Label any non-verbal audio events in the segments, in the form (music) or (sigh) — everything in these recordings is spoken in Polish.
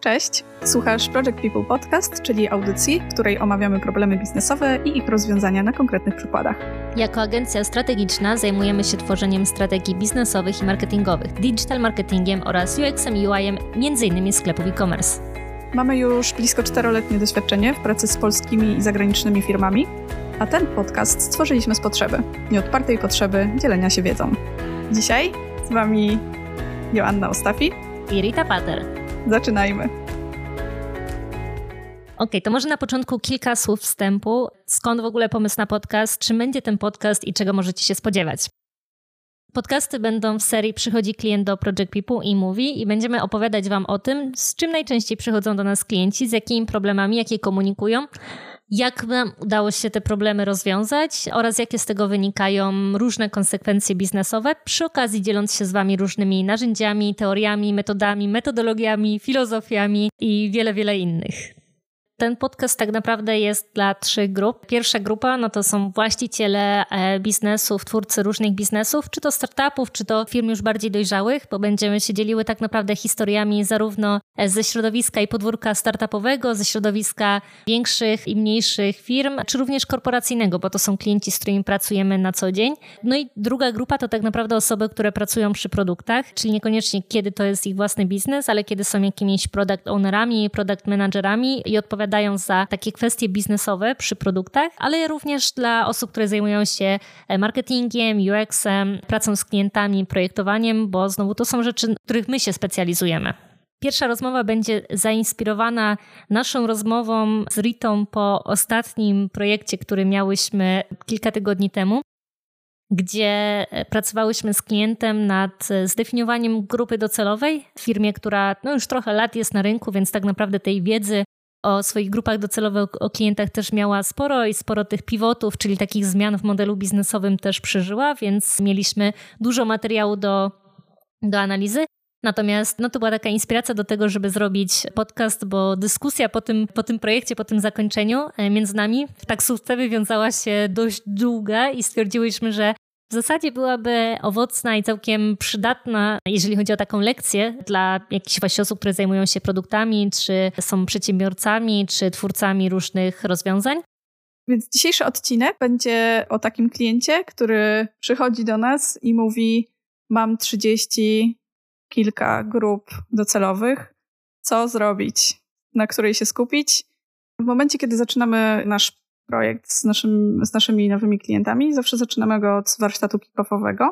Cześć, słuchasz Project People Podcast, czyli audycji, w której omawiamy problemy biznesowe i ich rozwiązania na konkretnych przykładach. Jako agencja strategiczna zajmujemy się tworzeniem strategii biznesowych i marketingowych, digital marketingiem oraz UX-em i UI-em m.in. sklepów e-commerce. Mamy już blisko czteroletnie doświadczenie w pracy z polskimi i zagranicznymi firmami, a ten podcast stworzyliśmy z potrzeby, nieodpartej potrzeby dzielenia się wiedzą. Dzisiaj z Wami Joanna Ostafi i Rita Pater. Zaczynajmy. OK, to może na początku kilka słów wstępu. Skąd w ogóle pomysł na podcast? Czym będzie ten podcast i czego możecie się spodziewać? Podcasty będą w serii Przychodzi klient do Project People i mówi i będziemy opowiadać Wam o tym, z czym najczęściej przychodzą do nas klienci, z jakimi problemami, jakie komunikują, jak nam udało się te problemy rozwiązać oraz jakie z tego wynikają różne konsekwencje biznesowe, przy okazji dzieląc się z Wami różnymi narzędziami, teoriami, metodami, metodologiami, filozofiami i wiele, wiele innych. Ten podcast tak naprawdę jest dla trzech grup. Pierwsza grupa no to są właściciele e, biznesów, twórcy różnych biznesów, czy to startupów, czy to firm już bardziej dojrzałych, bo będziemy się dzieliły tak naprawdę historiami zarówno e, ze środowiska i podwórka startupowego, ze środowiska większych i mniejszych firm, czy również korporacyjnego, bo to są klienci, z którymi pracujemy na co dzień. No i druga grupa to tak naprawdę osoby, które pracują przy produktach, czyli niekoniecznie kiedy to jest ich własny biznes, ale kiedy są jakimiś product ownerami, product managerami i odpowiadają odpowiadają za takie kwestie biznesowe przy produktach, ale również dla osób, które zajmują się e, marketingiem, UX-em, pracą z klientami, projektowaniem, bo znowu to są rzeczy, w których my się specjalizujemy. Pierwsza rozmowa będzie zainspirowana naszą rozmową z Ritą po ostatnim projekcie, który miałyśmy kilka tygodni temu gdzie e, pracowałyśmy z klientem nad e, zdefiniowaniem grupy docelowej w firmie, która no już trochę lat jest na rynku, więc tak naprawdę tej wiedzy o swoich grupach docelowych, o klientach też miała sporo i sporo tych pivotów, czyli takich zmian w modelu biznesowym też przeżyła, więc mieliśmy dużo materiału do, do analizy. Natomiast no, to była taka inspiracja do tego, żeby zrobić podcast, bo dyskusja po tym, po tym projekcie, po tym zakończeniu e, między nami w taksówce wywiązała się dość długa i stwierdziłyśmy, że w zasadzie byłaby owocna i całkiem przydatna, jeżeli chodzi o taką lekcję dla jakichś właśnie osób, które zajmują się produktami, czy są przedsiębiorcami, czy twórcami różnych rozwiązań. Więc dzisiejszy odcinek będzie o takim kliencie, który przychodzi do nas i mówi: Mam 30 kilka grup docelowych, co zrobić, na której się skupić. W momencie, kiedy zaczynamy nasz projekt z, naszym, z naszymi nowymi klientami. Zawsze zaczynamy go od warsztatu kick-offowego,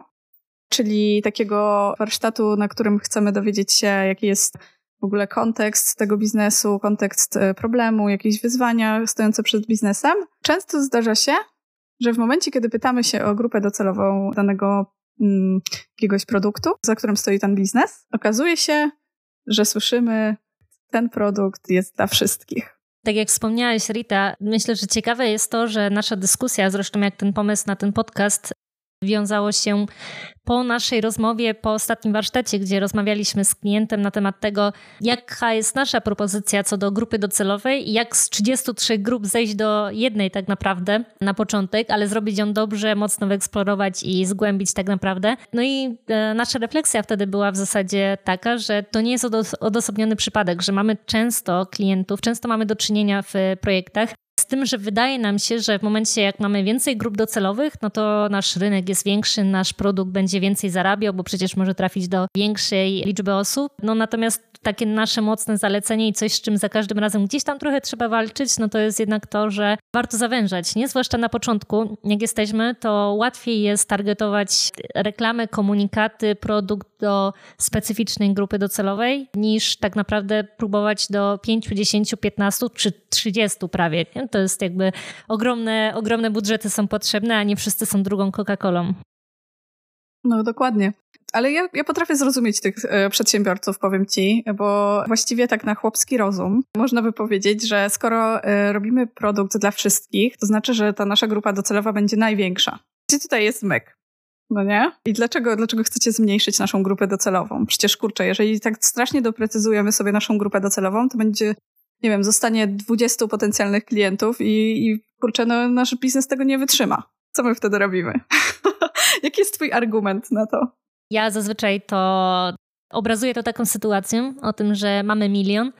czyli takiego warsztatu, na którym chcemy dowiedzieć się, jaki jest w ogóle kontekst tego biznesu, kontekst e, problemu, jakieś wyzwania stojące przed biznesem. Często zdarza się, że w momencie, kiedy pytamy się o grupę docelową danego mm, jakiegoś produktu, za którym stoi ten biznes, okazuje się, że słyszymy, ten produkt jest dla wszystkich. Tak jak wspomniałaś, Rita, myślę, że ciekawe jest to, że nasza dyskusja, zresztą jak ten pomysł na ten podcast, wiązało się po naszej rozmowie, po ostatnim warsztacie, gdzie rozmawialiśmy z klientem na temat tego, jaka jest nasza propozycja co do grupy docelowej i jak z 33 grup zejść do jednej tak naprawdę na początek, ale zrobić ją dobrze, mocno wyeksplorować i zgłębić tak naprawdę. No i e, nasza refleksja wtedy była w zasadzie taka, że to nie jest odosobniony przypadek, że mamy często klientów, często mamy do czynienia w projektach, tym, że wydaje nam się, że w momencie, jak mamy więcej grup docelowych, no to nasz rynek jest większy, nasz produkt będzie więcej zarabiał, bo przecież może trafić do większej liczby osób. No natomiast takie nasze mocne zalecenie i coś, z czym za każdym razem gdzieś tam trochę trzeba walczyć, no to jest jednak to, że warto zawężać, nie? Zwłaszcza na początku, jak jesteśmy, to łatwiej jest targetować reklamy, komunikaty, produkt do specyficznej grupy docelowej, niż tak naprawdę próbować do 5, 10, 15 czy 30 prawie. Nie? To jest jakby ogromne, ogromne budżety są potrzebne, a nie wszyscy są drugą Coca-Colą. No, dokładnie. Ale ja, ja potrafię zrozumieć tych e, przedsiębiorców, powiem ci, bo właściwie tak na chłopski rozum można by powiedzieć, że skoro e, robimy produkt dla wszystkich, to znaczy, że ta nasza grupa docelowa będzie największa. Gdzie tutaj jest myk? No nie? I dlaczego, dlaczego chcecie zmniejszyć naszą grupę docelową? Przecież kurczę, jeżeli tak strasznie doprecyzujemy sobie naszą grupę docelową, to będzie, nie wiem, zostanie 20 potencjalnych klientów i, i kurczę, no, nasz biznes tego nie wytrzyma. Co my wtedy robimy? (laughs) Jaki jest twój argument na to? Ja zazwyczaj to obrazuję to taką sytuacją o tym, że mamy milion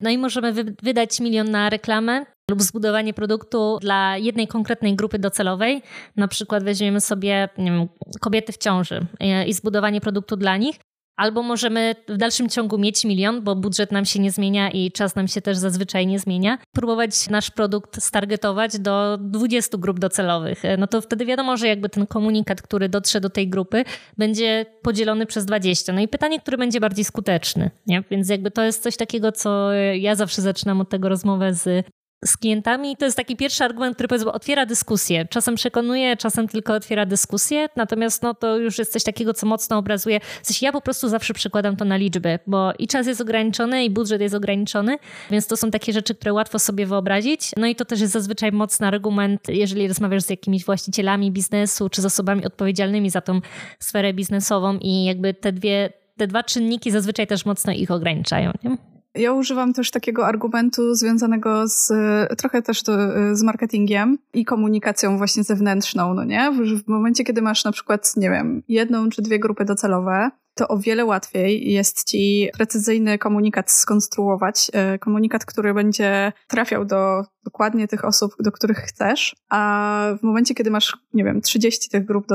No i możemy wy wydać milion na reklamę lub zbudowanie produktu dla jednej konkretnej grupy docelowej. Na przykład weźmiemy sobie wiem, kobiety w ciąży e, i zbudowanie produktu dla nich. Albo możemy w dalszym ciągu mieć milion, bo budżet nam się nie zmienia i czas nam się też zazwyczaj nie zmienia. Próbować nasz produkt stargetować do 20 grup docelowych. No to wtedy wiadomo, że jakby ten komunikat, który dotrze do tej grupy, będzie podzielony przez 20. No i pytanie, który będzie bardziej skuteczny. Nie? Więc jakby to jest coś takiego, co ja zawsze zaczynam od tego rozmowę z z klientami. To jest taki pierwszy argument, który powiedzmy otwiera dyskusję. Czasem przekonuje, czasem tylko otwiera dyskusję, natomiast no, to już jest coś takiego, co mocno obrazuje. W sensie ja po prostu zawsze przekładam to na liczby, bo i czas jest ograniczony, i budżet jest ograniczony, więc to są takie rzeczy, które łatwo sobie wyobrazić. No i to też jest zazwyczaj mocny argument, jeżeli rozmawiasz z jakimiś właścicielami biznesu, czy z osobami odpowiedzialnymi za tą sferę biznesową i jakby te dwie, te dwa czynniki zazwyczaj też mocno ich ograniczają. Nie? Ja używam też takiego argumentu związanego z trochę też to, z marketingiem i komunikacją właśnie zewnętrzną, no nie? W, w momencie, kiedy masz na przykład, nie wiem, jedną czy dwie grupy docelowe, to o wiele łatwiej jest ci precyzyjny komunikat skonstruować. E, komunikat, który będzie trafiał do dokładnie tych osób, do których chcesz, a w momencie, kiedy masz, nie wiem, 30 tych grup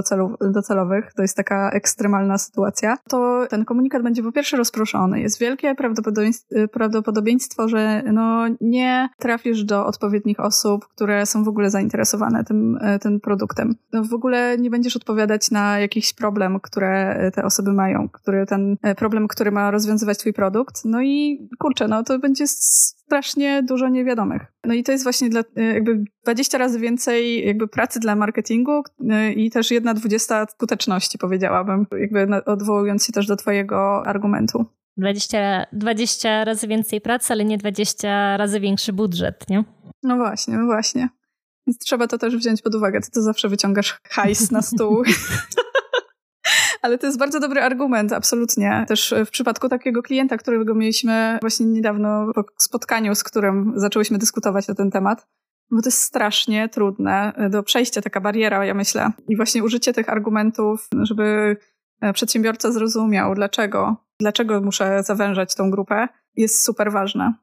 docelowych, to jest taka ekstremalna sytuacja, to ten komunikat będzie po pierwsze rozproszony. Jest wielkie prawdopodobieństwo, prawdopodobieństwo że no, nie trafisz do odpowiednich osób, które są w ogóle zainteresowane tym, e, tym produktem. No, w ogóle nie będziesz odpowiadać na jakiś problem, które te osoby mają który ten e, problem, który ma rozwiązywać twój produkt. No i kurczę, no to będzie strasznie dużo niewiadomych. No i to jest właśnie dla, e, jakby 20 razy więcej jakby pracy dla marketingu e, i też jedna dwudziesta skuteczności, powiedziałabym, jakby odwołując się też do twojego argumentu. 20, 20 razy więcej pracy, ale nie 20 razy większy budżet, nie? No właśnie, no właśnie. Więc trzeba to też wziąć pod uwagę. Ty to zawsze wyciągasz hajs na stół. (laughs) Ale to jest bardzo dobry argument, absolutnie. Też w przypadku takiego klienta, którego mieliśmy właśnie niedawno po spotkaniu, z którym zaczęłyśmy dyskutować na ten temat, bo to jest strasznie trudne do przejścia, taka bariera, ja myślę. I właśnie użycie tych argumentów, żeby e, przedsiębiorca zrozumiał, dlaczego, dlaczego muszę zawężać tą grupę, jest super ważne.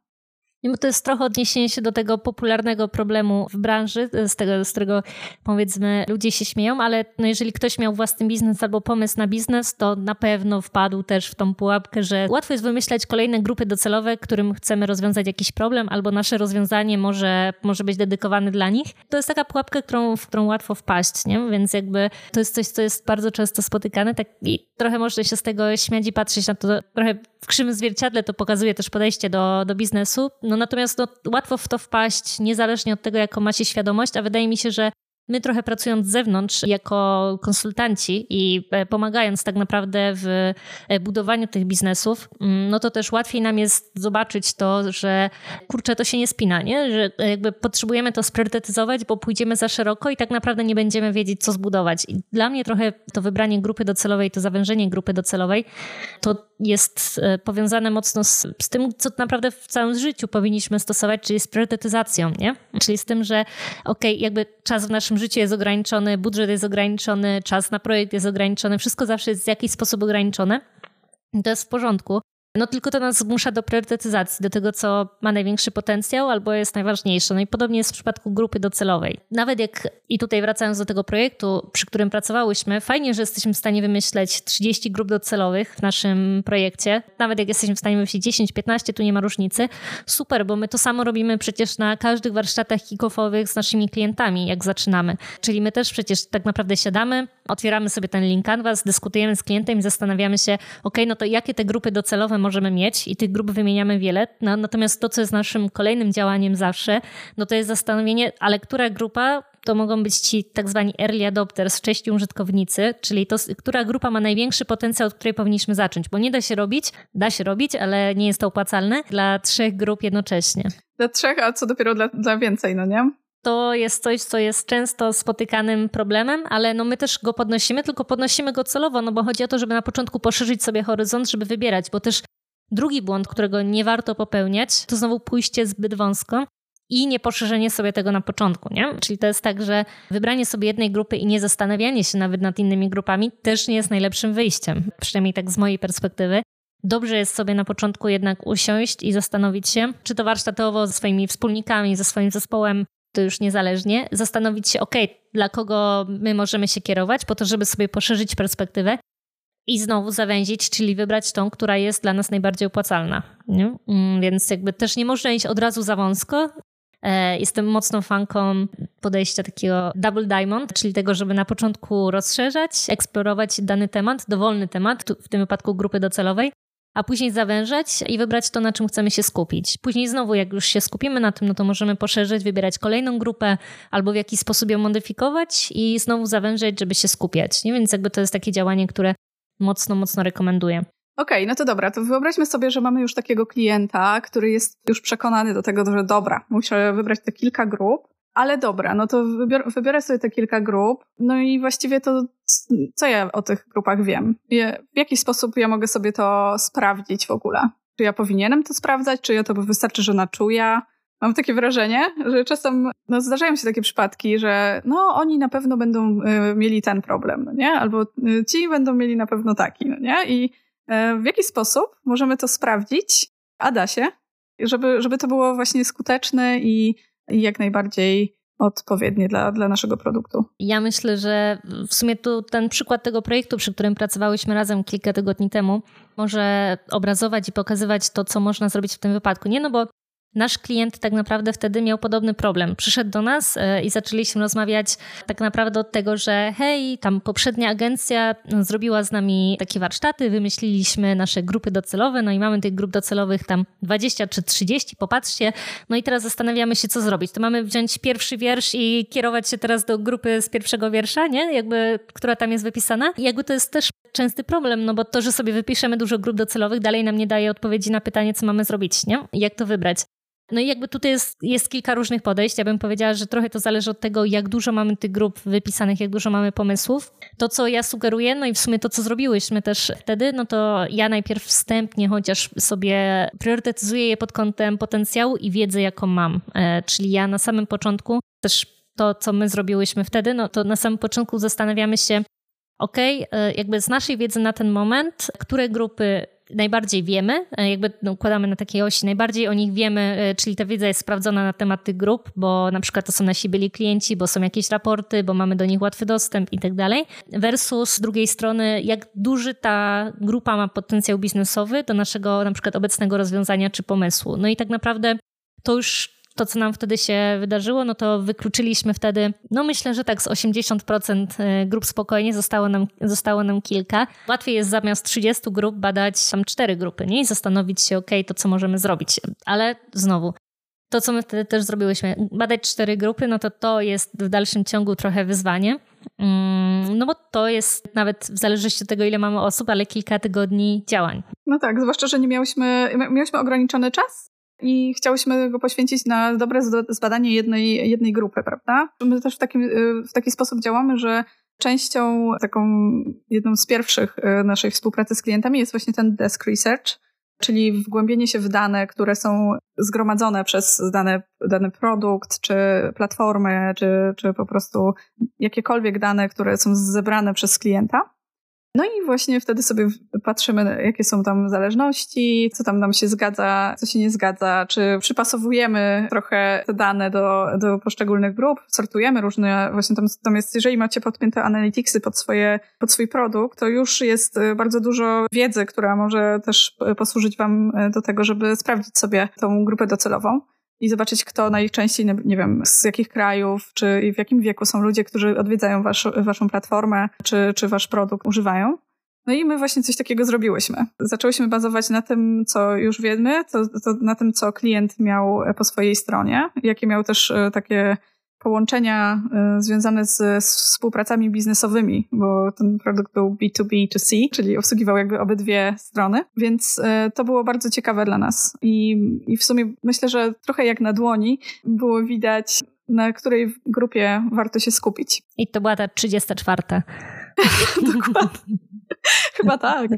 Bo to jest trochę odniesienie się do tego popularnego problemu w branży, z tego, z którego powiedzmy ludzie się śmieją, ale no jeżeli ktoś miał własny biznes albo pomysł na biznes, to na pewno wpadł też w tą pułapkę, że łatwo jest wymyślać kolejne grupy docelowe, którym chcemy rozwiązać jakiś problem, albo nasze rozwiązanie może, może być dedykowane dla nich. To jest taka pułapka, którą, w którą łatwo wpaść, nie? więc jakby to jest coś, co jest bardzo często spotykane tak, i trochę można się z tego śmiać i patrzeć na to trochę w krzywym zwierciadle, to pokazuje też podejście do, do biznesu. No natomiast no, łatwo w to wpaść, niezależnie od tego, jaką ma się świadomość, a wydaje mi się, że My trochę pracując z zewnątrz jako konsultanci i e, pomagając tak naprawdę w e, budowaniu tych biznesów, mm, no to też łatwiej nam jest zobaczyć to, że kurczę, to się nie spina, nie? że e, jakby potrzebujemy to spriorytetyzować, bo pójdziemy za szeroko i tak naprawdę nie będziemy wiedzieć, co zbudować. I dla mnie trochę to wybranie grupy docelowej, to zawężenie grupy docelowej, to jest powiązane mocno z, z tym, co naprawdę w całym życiu powinniśmy stosować, czyli z priorytetyzacją, nie? Czyli z tym, że okej, okay, jakby czas w naszym życiu jest ograniczony, budżet jest ograniczony, czas na projekt jest ograniczony, wszystko zawsze jest w jakiś sposób ograniczone. To jest w porządku. No tylko to nas zmusza do priorytetyzacji, do tego, co ma największy potencjał albo jest najważniejsze. No i podobnie jest w przypadku grupy docelowej. Nawet jak, i tutaj wracając do tego projektu, przy którym pracowałyśmy, fajnie, że jesteśmy w stanie wymyśleć 30 grup docelowych w naszym projekcie. Nawet jak jesteśmy w stanie wymyślić 10, 15, tu nie ma różnicy. Super, bo my to samo robimy przecież na każdych warsztatach kick-offowych z naszymi klientami, jak zaczynamy. Czyli my też przecież tak naprawdę siadamy, otwieramy sobie ten link Canvas, dyskutujemy z klientem i zastanawiamy się, ok, no to jakie te grupy docelowe możemy mieć i tych grup wymieniamy wiele. No, natomiast to, co jest naszym kolejnym działaniem zawsze, no to jest zastanowienie, ale która grupa to mogą być ci tak zwani early adopters, wcześniej użytkownicy, czyli to, która grupa ma największy potencjał, od której powinniśmy zacząć, bo nie da się robić, da się robić, ale nie jest to opłacalne dla trzech grup jednocześnie. Dla trzech, a co dopiero dla, dla więcej, no nie? To jest coś, co jest często spotykanym problemem, ale no my też go podnosimy, tylko podnosimy go celowo, no bo chodzi o to, żeby na początku poszerzyć sobie horyzont, żeby wybierać, bo też drugi błąd, którego nie warto popełniać, to znowu pójście zbyt wąsko i nie poszerzenie sobie tego na początku, nie? Czyli to jest tak, że wybranie sobie jednej grupy i nie zastanawianie się nawet nad innymi grupami też nie jest najlepszym wyjściem, przynajmniej tak z mojej perspektywy. dobrze jest sobie na początku jednak usiąść i zastanowić się, czy to warsztatowo ze swoimi wspólnikami, ze swoim zespołem, to już niezależnie, zastanowić się, ok, dla kogo my możemy się kierować, po to, żeby sobie poszerzyć perspektywę i znowu zawęzić, czyli wybrać tą, która jest dla nas najbardziej opłacalna. Nie? Mm, więc jakby też nie można iść od razu za wąsko. E, jestem mocną fanką podejścia takiego double diamond, czyli tego, żeby na początku rozszerzać, eksplorować dany temat, dowolny temat, w tym wypadku grupy docelowej, a później zawężać i wybrać to, na czym chcemy się skupić. Później znowu, jak już się skupimy na tym, no to możemy poszerzyć, wybierać kolejną grupę albo w jakiś sposób ją modyfikować i znowu zawężać, żeby się skupiać. Nie? Więc jakby to jest takie działanie, które mocno, mocno rekomenduję. Okej, okay, no to dobra, to wyobraźmy sobie, że mamy już takiego klienta, który jest już przekonany do tego, że dobra, muszę wybrać te kilka grup, ale dobra, no to wybior, wybiorę sobie te kilka grup, no i właściwie to co ja o tych grupach wiem? W jaki sposób ja mogę sobie to sprawdzić w ogóle? Czy ja powinienem to sprawdzać, czy ja to wystarczy, że na czuja? Mam takie wrażenie, że czasem no, zdarzają się takie przypadki, że no oni na pewno będą y, mieli ten problem, no nie? Albo y, ci będą mieli na pewno taki, no nie? I y, w jaki sposób możemy to sprawdzić, a da się, żeby, żeby to było właśnie skuteczne i jak najbardziej odpowiednie dla, dla naszego produktu. Ja myślę, że w sumie tu ten przykład tego projektu, przy którym pracowałyśmy razem kilka tygodni temu, może obrazować i pokazywać to, co można zrobić w tym wypadku. Nie, no bo Nasz klient tak naprawdę wtedy miał podobny problem. Przyszedł do nas e, i zaczęliśmy rozmawiać tak naprawdę od tego, że hej, tam poprzednia agencja zrobiła z nami takie warsztaty, wymyśliliśmy nasze grupy docelowe, no i mamy tych grup docelowych tam 20 czy 30, popatrzcie. No i teraz zastanawiamy się, co zrobić. To mamy wziąć pierwszy wiersz i kierować się teraz do grupy z pierwszego wiersza, nie? Jakby, która tam jest wypisana. I jakby to jest też częsty problem, no bo to, że sobie wypiszemy dużo grup docelowych, dalej nam nie daje odpowiedzi na pytanie, co mamy zrobić, nie? Jak to wybrać. No i jakby tutaj jest, jest kilka różnych podejść. Ja bym powiedziała, że trochę to zależy od tego, jak dużo mamy tych grup wypisanych, jak dużo mamy pomysłów. To, co ja sugeruję, no i w sumie to, co zrobiłyśmy też wtedy, no to ja najpierw wstępnie chociaż sobie priorytetyzuję je pod kątem potencjału i wiedzy, jaką mam. E, czyli ja na samym początku też to, co my zrobiłyśmy wtedy, no to na samym początku zastanawiamy się, ok, e, jakby z naszej wiedzy na ten moment, które grupy najbardziej wiemy, e, jakby no, układamy na takiej osi, najbardziej o nich wiemy, e, czyli ta wiedza jest sprawdzona na temat tych grup, bo na przykład to są nasi byli klienci, bo są jakieś raporty, bo mamy do nich łatwy dostęp i tak dalej, versus z drugiej strony, jak duży ta grupa ma potencjał biznesowy do naszego na przykład obecnego rozwiązania czy pomysłu. No i tak naprawdę to już to, co nam wtedy się wydarzyło, no to wykluczyliśmy wtedy, no myślę, że tak z 80% e, grup spokojnie, zostało nam, zostało nam kilka. Łatwiej jest zamiast 30 grup badać tam 4 grupy, nie? I zastanowić się, ok, to co możemy zrobić. Ale znowu, to, co my wtedy też zrobiłyśmy, badać cztery grupy, no to to jest w dalszym ciągu trochę wyzwanie. Mm, no bo to jest nawet w zależności od tego, ile mamy osób, ale kilka tygodni działań. No tak, zwłaszcza, że nie miałyśmy, miałyśmy ograniczony czas, i chciałyśmy go poświęcić na dobre zbadanie jednej, jednej grupy, prawda? My też w, y, w taki sposób działamy, że częścią, taką jedną z pierwszych y, naszej współpracy z klientami jest właśnie ten desk research, czyli wgłębienie się w dane, które są zgromadzone przez dany, dany produkt, czy platformę, czy, czy po prostu jakiekolwiek dane, które są zebrane przez klienta. No i właśnie wtedy sobie patrzymy, jakie są tam zależności, co tam nam się zgadza, co się nie zgadza, czy przypasowujemy trochę te dane do, do poszczególnych grup, sortujemy różne, właśnie tam, tam jest, jeżeli macie podpięte analyticsy pod, swoje, pod swój produkt, to już jest y, bardzo dużo wiedzy, która może też posłużyć Wam y, do tego, żeby sprawdzić sobie tą grupę docelową i zobaczyć, kto najczęściej, nie wiem, z jakich krajów, czy w jakim wieku są ludzie, którzy odwiedzają wasz, waszą platformę, czy, czy wasz produkt używają. No i my właśnie coś takiego zrobiłyśmy. Zaczęłyśmy bazować na tym, co już wiemy, to, to na tym, co klient miał po swojej stronie, jakie miał też e, takie połączenia y, związane z, z, współpracami biznesowymi, bo ten produkt był B2B2C, czyli obsługiwał jakby obydwie strony, więc y, to było bardzo ciekawe dla nas. I, I w sumie myślę, że trochę jak na dłoni było widać, na której grupie warto się skupić. I to była ta 34. (laughs) Dokładnie. Chyba tak.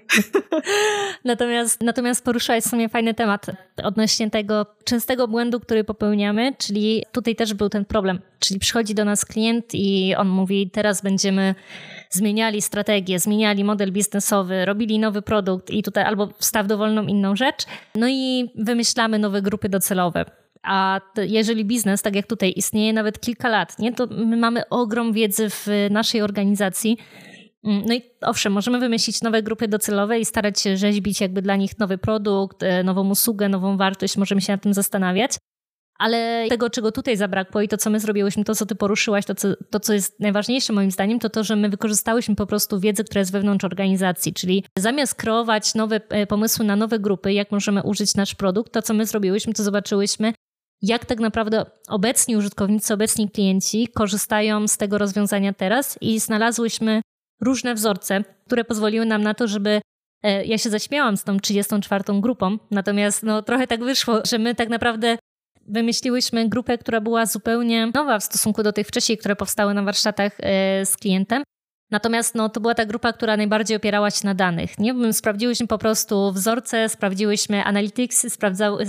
(laughs) natomiast, natomiast poruszyłaś w sumie fajny temat odnośnie tego częstego błędu, który popełniamy, czyli tutaj też był ten problem. Czyli przychodzi do nas klient i on mówi, teraz będziemy zmieniali strategię, zmieniali model biznesowy, robili nowy produkt i tutaj albo wstaw dowolną inną rzecz, no i wymyślamy nowe grupy docelowe. A jeżeli biznes, tak jak tutaj, istnieje nawet kilka lat, nie, to my mamy ogrom wiedzy w naszej organizacji, no i owszem, możemy wymyślić nowe grupy docelowe i starać się rzeźbić jakby dla nich nowy produkt, e, nową usługę, nową wartość, możemy się nad tym zastanawiać. Ale tego, czego tutaj zabrakło i to, co my zrobiłyśmy, to, co ty poruszyłaś, to co, to, co jest najważniejsze moim zdaniem, to to, że my wykorzystałyśmy po prostu wiedzę, która jest wewnątrz organizacji. Czyli zamiast kreować nowe e, pomysły na nowe grupy, jak możemy użyć nasz produkt, to, co my zrobiłyśmy, to zobaczyłyśmy, jak tak naprawdę obecni użytkownicy, obecni klienci korzystają z tego rozwiązania teraz i znalazłyśmy różne wzorce, które pozwoliły nam na to, żeby e, ja się zaśmiałam z tą 34 grupą, natomiast no, trochę tak wyszło, że my tak naprawdę wymyśliłyśmy grupę, która była zupełnie nowa w stosunku do tych wcześniej, które powstały na warsztatach e, z klientem. Natomiast no, to była ta grupa, która najbardziej opierała się na danych. Nie? Sprawdziłyśmy po prostu wzorce, sprawdziłyśmy analytics,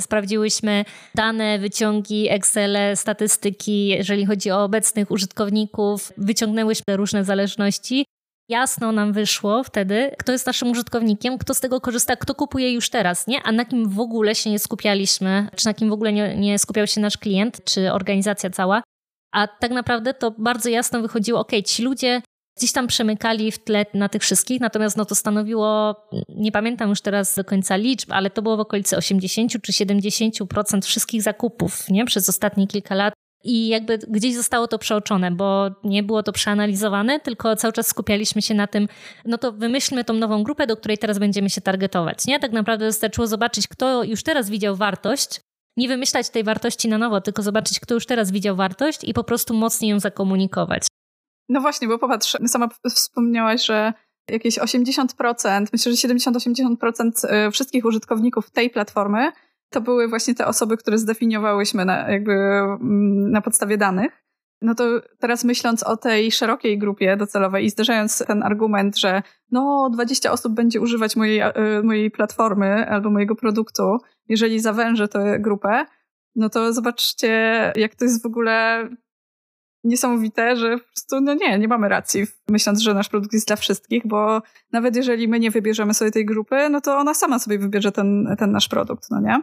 sprawdziłyśmy dane, wyciągi, Excel, statystyki, jeżeli chodzi o obecnych użytkowników, wyciągnęłyśmy różne zależności jasno nam wyszło wtedy, kto jest naszym użytkownikiem, kto z tego korzysta, kto kupuje już teraz, nie? A na kim w ogóle się nie skupialiśmy, czy na kim w ogóle nie, nie skupiał się nasz klient, czy organizacja cała. A tak naprawdę to bardzo jasno wychodziło, ok, ci ludzie gdzieś tam przemykali w tle na tych wszystkich, natomiast no to stanowiło, nie pamiętam już teraz do końca liczb, ale to było w okolicy 80 czy 70% wszystkich zakupów nie? przez ostatnie kilka lat i jakby gdzieś zostało to przeoczone, bo nie było to przeanalizowane, tylko cały czas skupialiśmy się na tym, no to wymyślmy tą nową grupę, do której teraz będziemy się targetować. Nie? Tak naprawdę wystarczyło zobaczyć, kto już teraz widział wartość, nie wymyślać tej wartości na nowo, tylko zobaczyć, kto już teraz widział wartość i po prostu mocniej ją zakomunikować. No właśnie, bo popatrz, sama wspomniałaś, że jakieś 80%, myślę, że 70-80% y, wszystkich użytkowników tej platformy to były właśnie te osoby, które zdefiniowałyśmy na, jakby mm, na podstawie danych. No to teraz myśląc o tej szerokiej grupie docelowej i zderzając ten argument, że no 20 osób będzie używać mojej, e, mojej platformy albo mojego produktu, jeżeli zawężę tę grupę, no to zobaczcie, jak to jest w ogóle niesamowite, że po prostu, no nie, nie mamy racji, myśląc, że nasz produkt jest dla wszystkich, bo nawet jeżeli my nie wybierzemy sobie tej grupy, no to ona sama sobie wybierze ten, ten nasz produkt, no nie?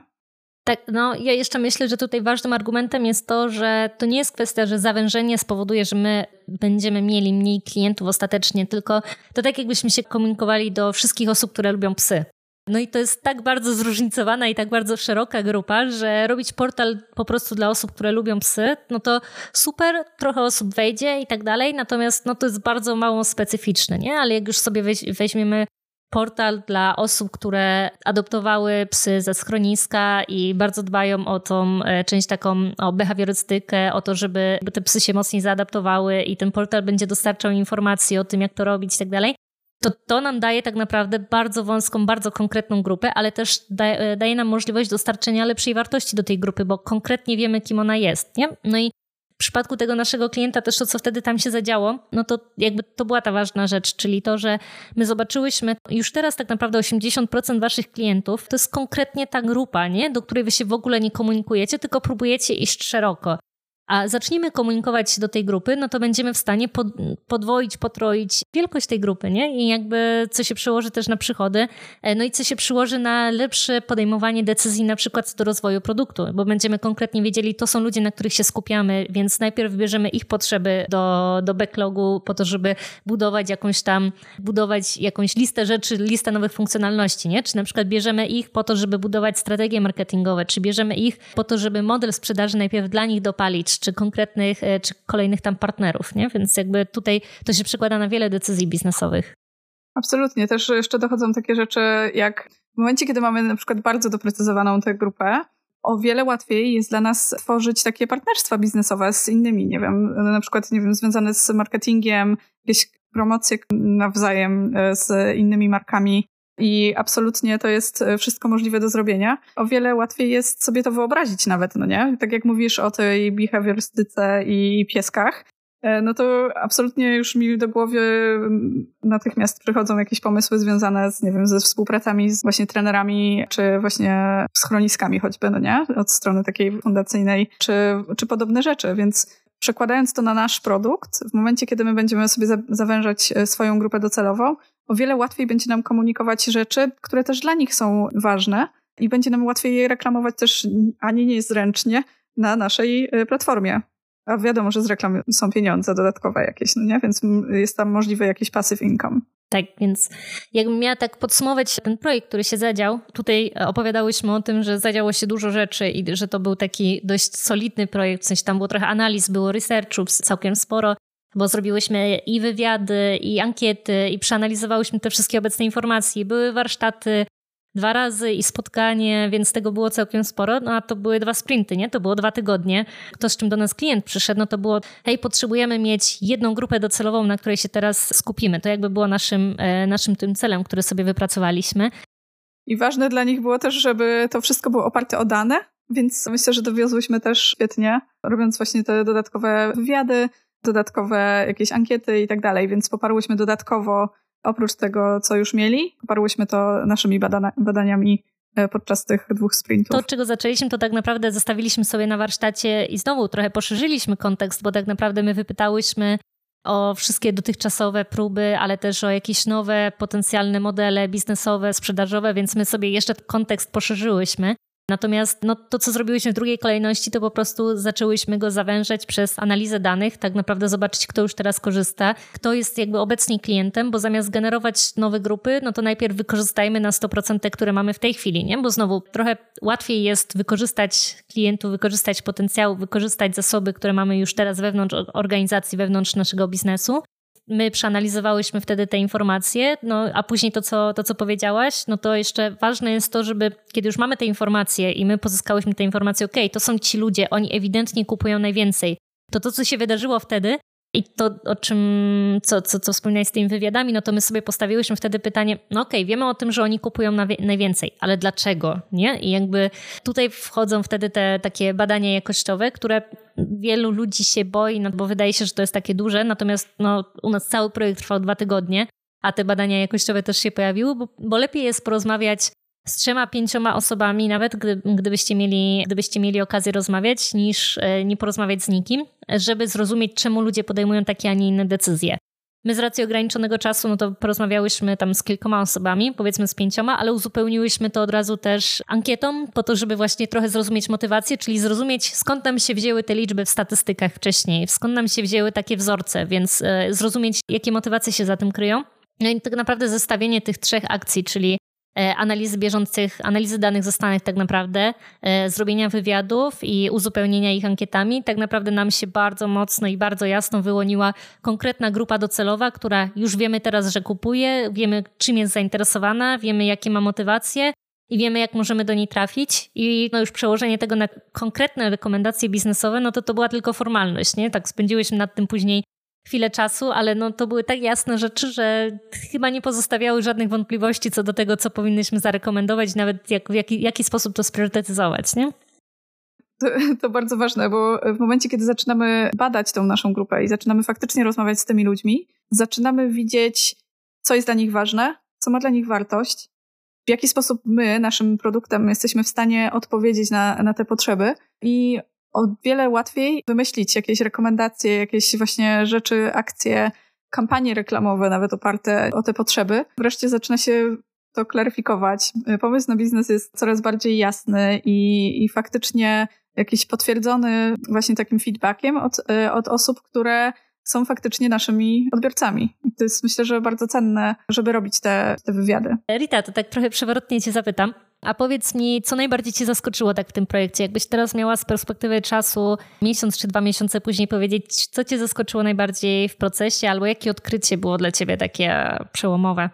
Tak, no ja jeszcze myślę, że tutaj ważnym argumentem jest to, że to nie jest kwestia, że zawężenie spowoduje, że my będziemy mieli mniej klientów ostatecznie, tylko to tak jakbyśmy się komunikowali do wszystkich osób, które lubią psy. No i to jest tak bardzo zróżnicowana i tak bardzo szeroka grupa, że robić portal po prostu dla osób, które lubią psy, no to super, trochę osób wejdzie i tak dalej, natomiast no to jest bardzo mało specyficzne, nie? Ale jak już sobie weźmiemy portal dla osób, które adoptowały psy ze schroniska i bardzo dbają o tą e, część taką, o behawiorystykę, o to, żeby te psy się mocniej zaadaptowały i ten portal będzie dostarczał informacji o tym, jak to robić i tak dalej. To to nam daje tak naprawdę bardzo wąską, bardzo konkretną grupę, ale też daje, e, daje nam możliwość dostarczenia lepszej wartości do tej grupy, bo konkretnie wiemy, kim ona jest. Nie? No i w przypadku tego naszego klienta też to, co wtedy tam się zadziało, no to jakby to była ta ważna rzecz, czyli to, że my zobaczyłyśmy już teraz tak naprawdę 80% waszych klientów to jest konkretnie ta grupa, nie? do której wy się w ogóle nie komunikujecie, tylko próbujecie iść szeroko a zaczniemy komunikować się do tej grupy, no to będziemy w stanie pod, podwoić, potroić wielkość tej grupy, nie? I jakby co się przełoży też na przychody, e, no i co się przyłoży na lepsze podejmowanie decyzji na przykład co do rozwoju produktu, bo będziemy konkretnie wiedzieli, to są ludzie, na których się skupiamy, więc najpierw bierzemy ich potrzeby do, do backlogu po to, żeby budować jakąś tam, budować jakąś listę rzeczy, listę nowych funkcjonalności, nie? Czy na przykład bierzemy ich po to, żeby budować strategie marketingowe, czy bierzemy ich po to, żeby model sprzedaży najpierw dla nich dopalić, czy konkretnych, e, czy kolejnych tam partnerów, nie? Więc jakby tutaj to się przekłada na wiele decyzji biznesowych. Absolutnie. Też jeszcze dochodzą takie rzeczy jak w momencie, kiedy mamy na przykład bardzo doprecyzowaną tę grupę, o wiele łatwiej jest dla nas tworzyć takie partnerstwa biznesowe z innymi, nie wiem, na przykład, nie wiem, związane z marketingiem, jakieś promocje nawzajem e, z innymi markami i absolutnie to jest e, wszystko możliwe do zrobienia. O wiele łatwiej jest sobie to wyobrazić nawet, no nie? Tak jak mówisz o tej behawiorystyce i pieskach, e, no to absolutnie już mi do głowy natychmiast przychodzą jakieś pomysły związane z, nie wiem, ze współpracami z właśnie trenerami, czy właśnie schroniskami choćby, no nie? Od strony takiej fundacyjnej, czy, czy podobne rzeczy, więc przekładając to na nasz produkt, w momencie, kiedy my będziemy sobie zawężać e, swoją grupę docelową, o wiele łatwiej będzie nam komunikować rzeczy, które też dla nich są ważne i będzie nam łatwiej je reklamować też ani niezręcznie na naszej e, platformie. A wiadomo, że z reklam są pieniądze dodatkowe jakieś, no nie? Więc jest tam możliwy jakiś passive income. Tak, więc jakbym miała tak podsumować ten projekt, który się zadział, tutaj opowiadałyśmy o tym, że zadziało się dużo rzeczy i że to był taki dość solidny projekt, w sensie tam było trochę analiz, było researchu całkiem sporo, bo zrobiłyśmy i wywiady, i ankiety, i przeanalizowałyśmy te wszystkie obecne informacje. Były warsztaty, dwa razy i spotkanie, więc tego było całkiem sporo. No a to były dwa sprinty, nie? To było dwa tygodnie. To, z czym do nas klient przyszedł, no to było, hej, potrzebujemy mieć jedną grupę docelową, na której się teraz skupimy. To jakby było naszym, e, naszym tym celem, który sobie wypracowaliśmy. I ważne dla nich było też, żeby to wszystko było oparte o dane, więc myślę, że dowiozłyśmy też świetnie, robiąc właśnie te dodatkowe wywiady, dodatkowe jakieś ankiety i tak dalej, więc poparłyśmy dodatkowo Oprócz tego, co już mieli, poparłyśmy to naszymi badania, badaniami e, podczas tych dwóch sprintów. To, czego zaczęliśmy, to tak naprawdę zostawiliśmy sobie na warsztacie i znowu trochę poszerzyliśmy kontekst, bo tak naprawdę my wypytałyśmy o wszystkie dotychczasowe próby, ale też o jakieś nowe potencjalne modele biznesowe, sprzedażowe, więc my sobie jeszcze kontekst poszerzyłyśmy. Natomiast no, to, co zrobiłyśmy w drugiej kolejności, to po prostu zaczęłyśmy go zawężać przez analizę danych, tak naprawdę zobaczyć, kto już teraz korzysta, kto jest jakby obecnie klientem, bo zamiast generować nowe grupy, no to najpierw wykorzystajmy na 100% te, które mamy w tej chwili, nie? Bo znowu trochę łatwiej jest wykorzystać klientów, wykorzystać potencjał, wykorzystać zasoby, które mamy już teraz wewnątrz organizacji, wewnątrz naszego biznesu, my przeanalizowałyśmy wtedy te informacje, no a później to co, to, co powiedziałaś, no to jeszcze ważne jest to, żeby kiedy już mamy te informacje i my pozyskałyśmy te informacje, ok, to są ci ludzie, oni ewidentnie kupują najwięcej, to to, co się wydarzyło wtedy, i to, o czym, co, co, co wspomniałeś z tymi wywiadami, no to my sobie postawiłyśmy wtedy pytanie, no okej, okay, wiemy o tym, że oni kupują najwięcej, ale dlaczego, nie? I jakby tutaj wchodzą wtedy te takie badania jakościowe, które wielu ludzi się boi, no bo wydaje się, że to jest takie duże, natomiast no, u nas cały projekt trwał dwa tygodnie, a te badania jakościowe też się pojawiły, bo, bo lepiej jest porozmawiać z trzema, pięcioma osobami, nawet gdy, gdybyście, mieli, gdybyście mieli okazję rozmawiać, niż e, nie porozmawiać z nikim, żeby zrozumieć, czemu ludzie podejmują takie, a nie inne decyzje. My z racji ograniczonego czasu, no to porozmawiałyśmy tam z kilkoma osobami, powiedzmy z pięcioma, ale uzupełniłyśmy to od razu też ankietą, po to, żeby właśnie trochę zrozumieć motywację, czyli zrozumieć skąd nam się wzięły te liczby w statystykach wcześniej, skąd nam się wzięły takie wzorce, więc e, zrozumieć, jakie motywacje się za tym kryją. No i tak naprawdę zestawienie tych trzech akcji, czyli analizy bieżących, analizy danych zostanych tak naprawdę, e, zrobienia wywiadów i uzupełnienia ich ankietami, tak naprawdę nam się bardzo mocno i bardzo jasno wyłoniła konkretna grupa docelowa, która już wiemy teraz, że kupuje, wiemy czym jest zainteresowana, wiemy jakie ma motywacje i wiemy jak możemy do niej trafić i no już przełożenie tego na konkretne rekomendacje biznesowe, no to to była tylko formalność, nie? Tak spędziłyśmy nad tym później chwilę czasu, ale no to były tak jasne rzeczy, że chyba nie pozostawiały żadnych wątpliwości co do tego, co powinnyśmy zarekomendować, nawet jak, w jaki, jaki sposób to spriorytetyzować, nie? To, to, bardzo ważne, bo w momencie, kiedy zaczynamy badać tą naszą grupę i zaczynamy faktycznie rozmawiać z tymi ludźmi, zaczynamy widzieć, co jest dla nich ważne, co ma dla nich wartość, w jaki sposób my, naszym produktem, jesteśmy w stanie odpowiedzieć na, na te potrzeby i o wiele łatwiej wymyślić jakieś rekomendacje, jakieś właśnie rzeczy, akcje, kampanie reklamowe, nawet oparte o te potrzeby. Wreszcie zaczyna się to klaryfikować. Pomysł na biznes jest coraz bardziej jasny i, i faktycznie jakiś potwierdzony właśnie takim feedbackiem od, od osób, które są faktycznie naszymi odbiorcami. To jest myślę, że bardzo cenne, żeby robić te, te wywiady. Rita, to tak trochę przewrotnie cię zapytam. A powiedz mi, co najbardziej Cię zaskoczyło tak w tym projekcie? Jakbyś teraz miała z perspektywy czasu miesiąc czy dwa miesiące później powiedzieć, co Cię zaskoczyło najbardziej w procesie, albo jakie odkrycie było dla Ciebie takie przełomowe?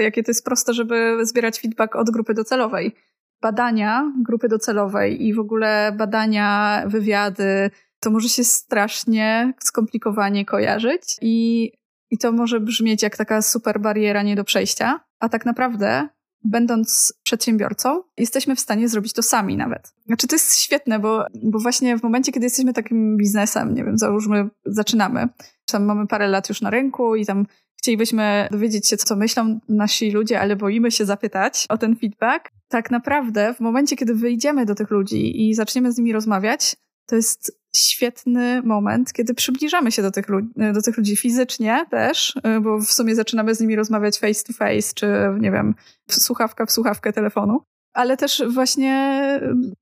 Jakie to jest proste, żeby zbierać feedback od grupy docelowej. Badania grupy docelowej i w ogóle badania, wywiady, to może się strasznie skomplikowanie kojarzyć i, i to może brzmieć jak taka super bariera nie do przejścia, a tak naprawdę będąc przedsiębiorcą, jesteśmy w stanie zrobić to sami nawet. Znaczy to jest świetne, bo, bo właśnie w momencie, kiedy jesteśmy takim biznesem, nie wiem, załóżmy, zaczynamy, tam mamy parę lat już na rynku i tam chcielibyśmy dowiedzieć się, co myślą nasi ludzie, ale boimy się zapytać o ten feedback. Tak naprawdę w momencie, kiedy wyjdziemy do tych ludzi i zaczniemy z nimi rozmawiać, to jest świetny moment, kiedy przybliżamy się do tych, ludzi, do tych ludzi fizycznie też, bo w sumie zaczynamy z nimi rozmawiać face to face, czy nie wiem, słuchawka w słuchawkę telefonu, ale też właśnie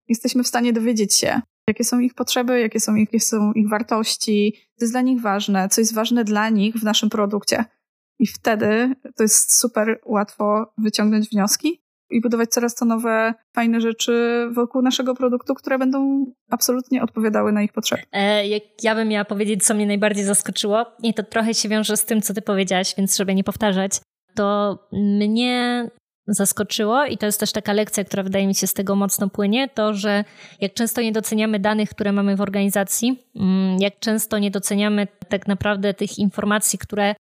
jesteśmy w stanie dowiedzieć się, jakie są ich potrzeby, jakie są ich, jakie są ich wartości, co jest dla nich ważne, co jest ważne dla nich w naszym produkcie. I wtedy to jest super łatwo wyciągnąć wnioski i budować coraz to nowe, fajne rzeczy wokół naszego produktu, które będą absolutnie odpowiadały na ich potrzeby. E, jak ja bym miała powiedzieć, co mnie najbardziej zaskoczyło, i to trochę się wiąże z tym, co ty powiedziałaś, więc żeby nie powtarzać, to mnie zaskoczyło i to jest też taka lekcja, która wydaje mi się z tego mocno płynie, to, że jak często nie doceniamy danych, które mamy w organizacji, mm, jak często nie doceniamy tak naprawdę tych informacji, które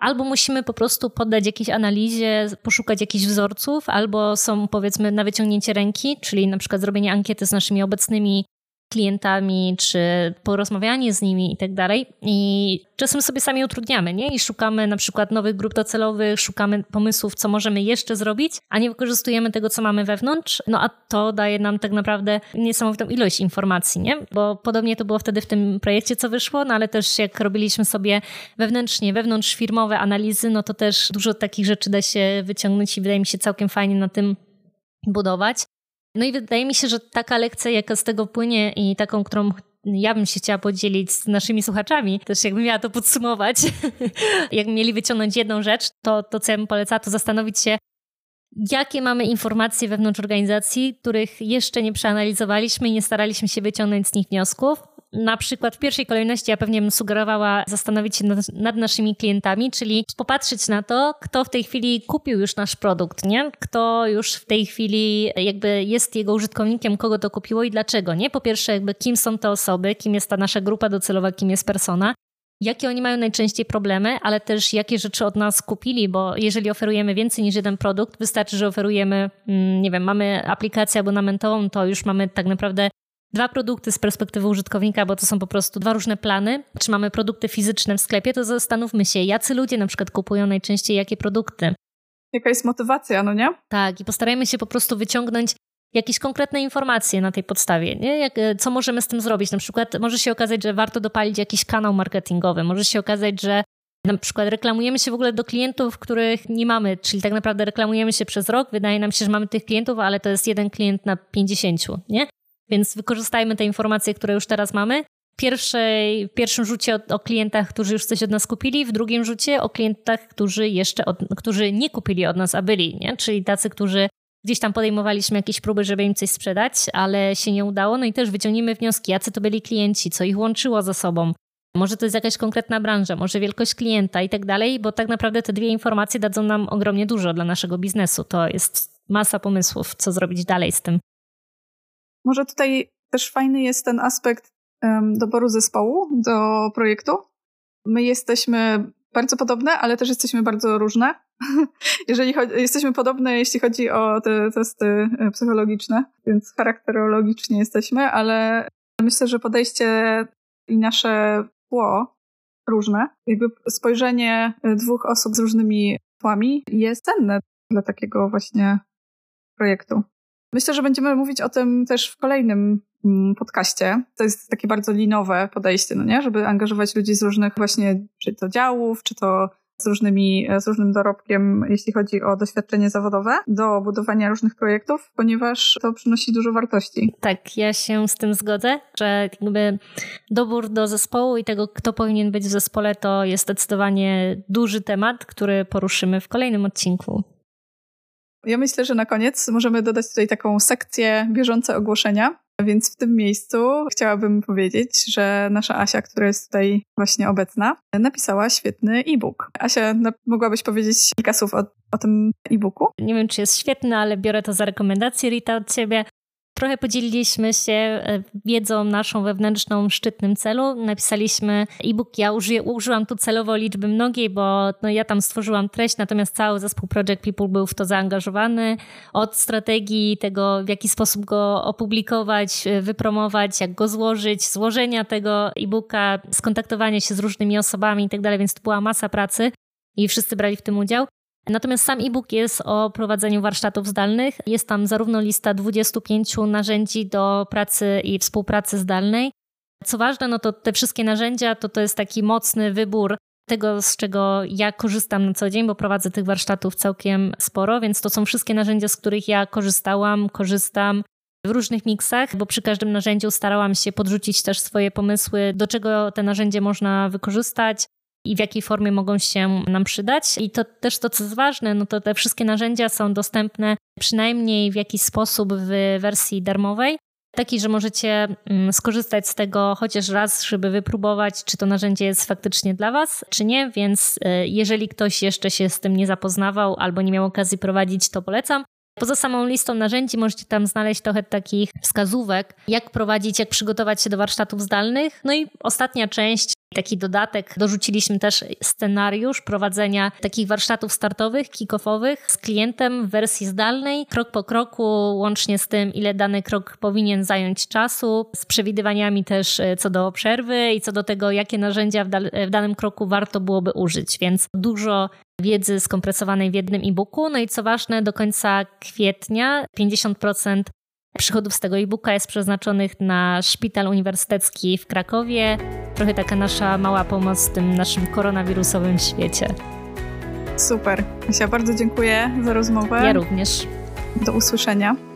albo musimy po prostu poddać jakiejś analizie, poszukać jakichś wzorców, albo są powiedzmy na wyciągnięcie ręki, czyli na przykład zrobienie ankiety z naszymi obecnymi klientami, czy porozmawianie z nimi i tak dalej. I czasem sobie sami utrudniamy, nie? I szukamy na przykład nowych grup docelowych, szukamy pomysłów, co możemy jeszcze zrobić, a nie wykorzystujemy tego, co mamy wewnątrz. No a to daje nam tak naprawdę niesamowitą ilość informacji, nie? Bo podobnie to było wtedy w tym projekcie, co wyszło, no ale też jak robiliśmy sobie wewnętrznie, wewnątrz firmowe analizy, no to też dużo takich rzeczy da się wyciągnąć i wydaje mi się całkiem fajnie na tym budować. No i wydaje mi się, że taka lekcja, jaka z tego płynie i taką, którą ja bym się chciała podzielić z naszymi słuchaczami, też jakbym miała to podsumować, (laughs) jakby mieli wyciągnąć jedną rzecz, to, to co ja bym polecała, to zastanowić się, jakie mamy informacje wewnątrz organizacji, których jeszcze nie przeanalizowaliśmy i nie staraliśmy się wyciągnąć z nich wniosków, na przykład w pierwszej kolejności ja pewnie bym sugerowała zastanowić się nad, nad, naszymi klientami, czyli popatrzeć na to, kto w tej chwili kupił już nasz produkt, nie? Kto już w tej chwili jakby jest jego użytkownikiem, kogo to kupiło i dlaczego, nie? Po pierwsze jakby kim są te osoby, kim jest ta nasza grupa docelowa, kim jest persona, jakie oni mają najczęściej problemy, ale też jakie rzeczy od nas kupili, bo jeżeli oferujemy więcej niż jeden produkt, wystarczy, że oferujemy, mm, nie wiem, mamy aplikację abonamentową, to już mamy tak naprawdę dwa produkty z perspektywy użytkownika, bo to są po prostu dwa różne plany. Czy mamy produkty fizyczne w sklepie, to zastanówmy się, jacy ludzie na przykład kupują najczęściej jakie produkty. Jaka jest motywacja, no nie? Tak, i postarajmy się po prostu wyciągnąć jakieś konkretne informacje na tej podstawie. Nie? Jak, e, co możemy z tym zrobić? Na przykład może się okazać, że warto dopalić jakiś kanał marketingowy, może się okazać, że na przykład reklamujemy się w ogóle do klientów, których nie mamy, czyli tak naprawdę reklamujemy się przez rok, wydaje nam się, że mamy tych klientów, ale to jest jeden klient na 50, nie? Więc wykorzystajmy te informacje, które już teraz mamy. Pierwszej, w pierwszym rzucie o, o, klientach, którzy już coś od nas kupili, w drugim rzucie o klientach, którzy jeszcze od, którzy nie kupili od nas, a byli, nie? czyli tacy, którzy gdzieś tam podejmowaliśmy jakieś próby, żeby im coś sprzedać, ale się nie udało. No i też wyciągnijmy wnioski, jacy to byli klienci, co ich łączyło ze sobą. Może to jest jakaś konkretna branża, może wielkość klienta i tak dalej, bo tak naprawdę te dwie informacje dadzą nam ogromnie dużo dla naszego biznesu. To jest masa pomysłów, co zrobić dalej z tym. Może tutaj też fajny jest ten aspekt um, doboru zespołu do projektu. My jesteśmy bardzo podobne, ale też jesteśmy bardzo różne. (laughs) Jeżeli chodzi, jesteśmy podobne, jeśli chodzi o te testy e, psychologiczne, więc charakterologicznie jesteśmy, ale myślę, że podejście i nasze tło różne, jakby spojrzenie dwóch osób z różnymi tłami jest cenne dla takiego właśnie projektu. Myślę, że będziemy mówić o tym też w kolejnym mm, podcaście. To jest takie bardzo linowe podejście, no nie? Żeby angażować ludzi z różnych właśnie, czy to działów, czy to z, różnymi, z różnym dorobkiem, jeśli chodzi o doświadczenie zawodowe, do budowania różnych projektów, ponieważ to przynosi dużo wartości. Tak, ja się z tym zgodzę, że jakby dobór do zespołu i tego, kto powinien być w zespole, to jest zdecydowanie duży temat, który poruszymy w kolejnym odcinku. Ja myślę, że na koniec możemy dodać tutaj taką sekcję bieżące ogłoszenia. Więc w tym miejscu chciałabym powiedzieć, że nasza Asia, która jest tutaj właśnie obecna, napisała świetny e-book. Asia, mogłabyś powiedzieć kilka słów o, o tym e-booku? Nie wiem, czy jest świetny, ale biorę to za rekomendację Rita od ciebie. Trochę podzieliliśmy się e, wiedzą naszą wewnętrzną w szczytnym celu. Napisaliśmy e-book. Ja uży, użyłam tu celowo liczby mnogiej, bo no, ja tam stworzyłam treść, natomiast cały zespół Project People był w to zaangażowany. Od strategii tego, w jaki sposób go opublikować, e, wypromować, jak go złożyć, złożenia tego e-booka, skontaktowanie się z różnymi osobami i tak więc to była masa pracy i wszyscy brali w tym udział. Natomiast sam e-book jest o prowadzeniu warsztatów zdalnych. Jest tam zarówno lista 25 narzędzi do pracy i współpracy zdalnej. Co ważne, no to te wszystkie narzędzia to, to jest taki mocny wybór tego, z czego ja korzystam na co dzień, bo prowadzę tych warsztatów całkiem sporo, więc to są wszystkie narzędzia, z których ja korzystałam, korzystam w różnych miksach, bo przy każdym narzędziu starałam się podrzucić też swoje pomysły, do czego te narzędzie można wykorzystać i w jakiej formie mogą się nam przydać. I to też to, co jest ważne, no to te wszystkie narzędzia są dostępne przynajmniej w jakiś sposób w wersji darmowej. Taki, że możecie mm, skorzystać z tego chociaż raz, żeby wypróbować, czy to narzędzie jest faktycznie dla Was, czy nie. Więc e, jeżeli ktoś jeszcze się z tym nie zapoznawał albo nie miał okazji prowadzić, to polecam. Poza samą listą narzędzi możecie tam znaleźć trochę takich wskazówek, jak prowadzić, jak przygotować się do warsztatów zdalnych. No i ostatnia część, taki dodatek, dorzuciliśmy też scenariusz prowadzenia takich warsztatów startowych, kick-offowych z klientem w wersji zdalnej, krok po kroku, łącznie z tym, ile dany krok powinien zająć czasu, z przewidywaniami też e, co do przerwy i co do tego, jakie narzędzia w, w danym kroku warto byłoby użyć. Więc dużo wiedzy skompresowanej w jednym e-booku. No i co ważne, do końca kwietnia 50% przychodów z tego e-booka jest przeznaczonych na szpital uniwersytecki w Krakowie. Trochę taka nasza mała pomoc w tym naszym koronawirusowym świecie. Super. Misia, bardzo dziękuję za rozmowę. Ja również. Do usłyszenia.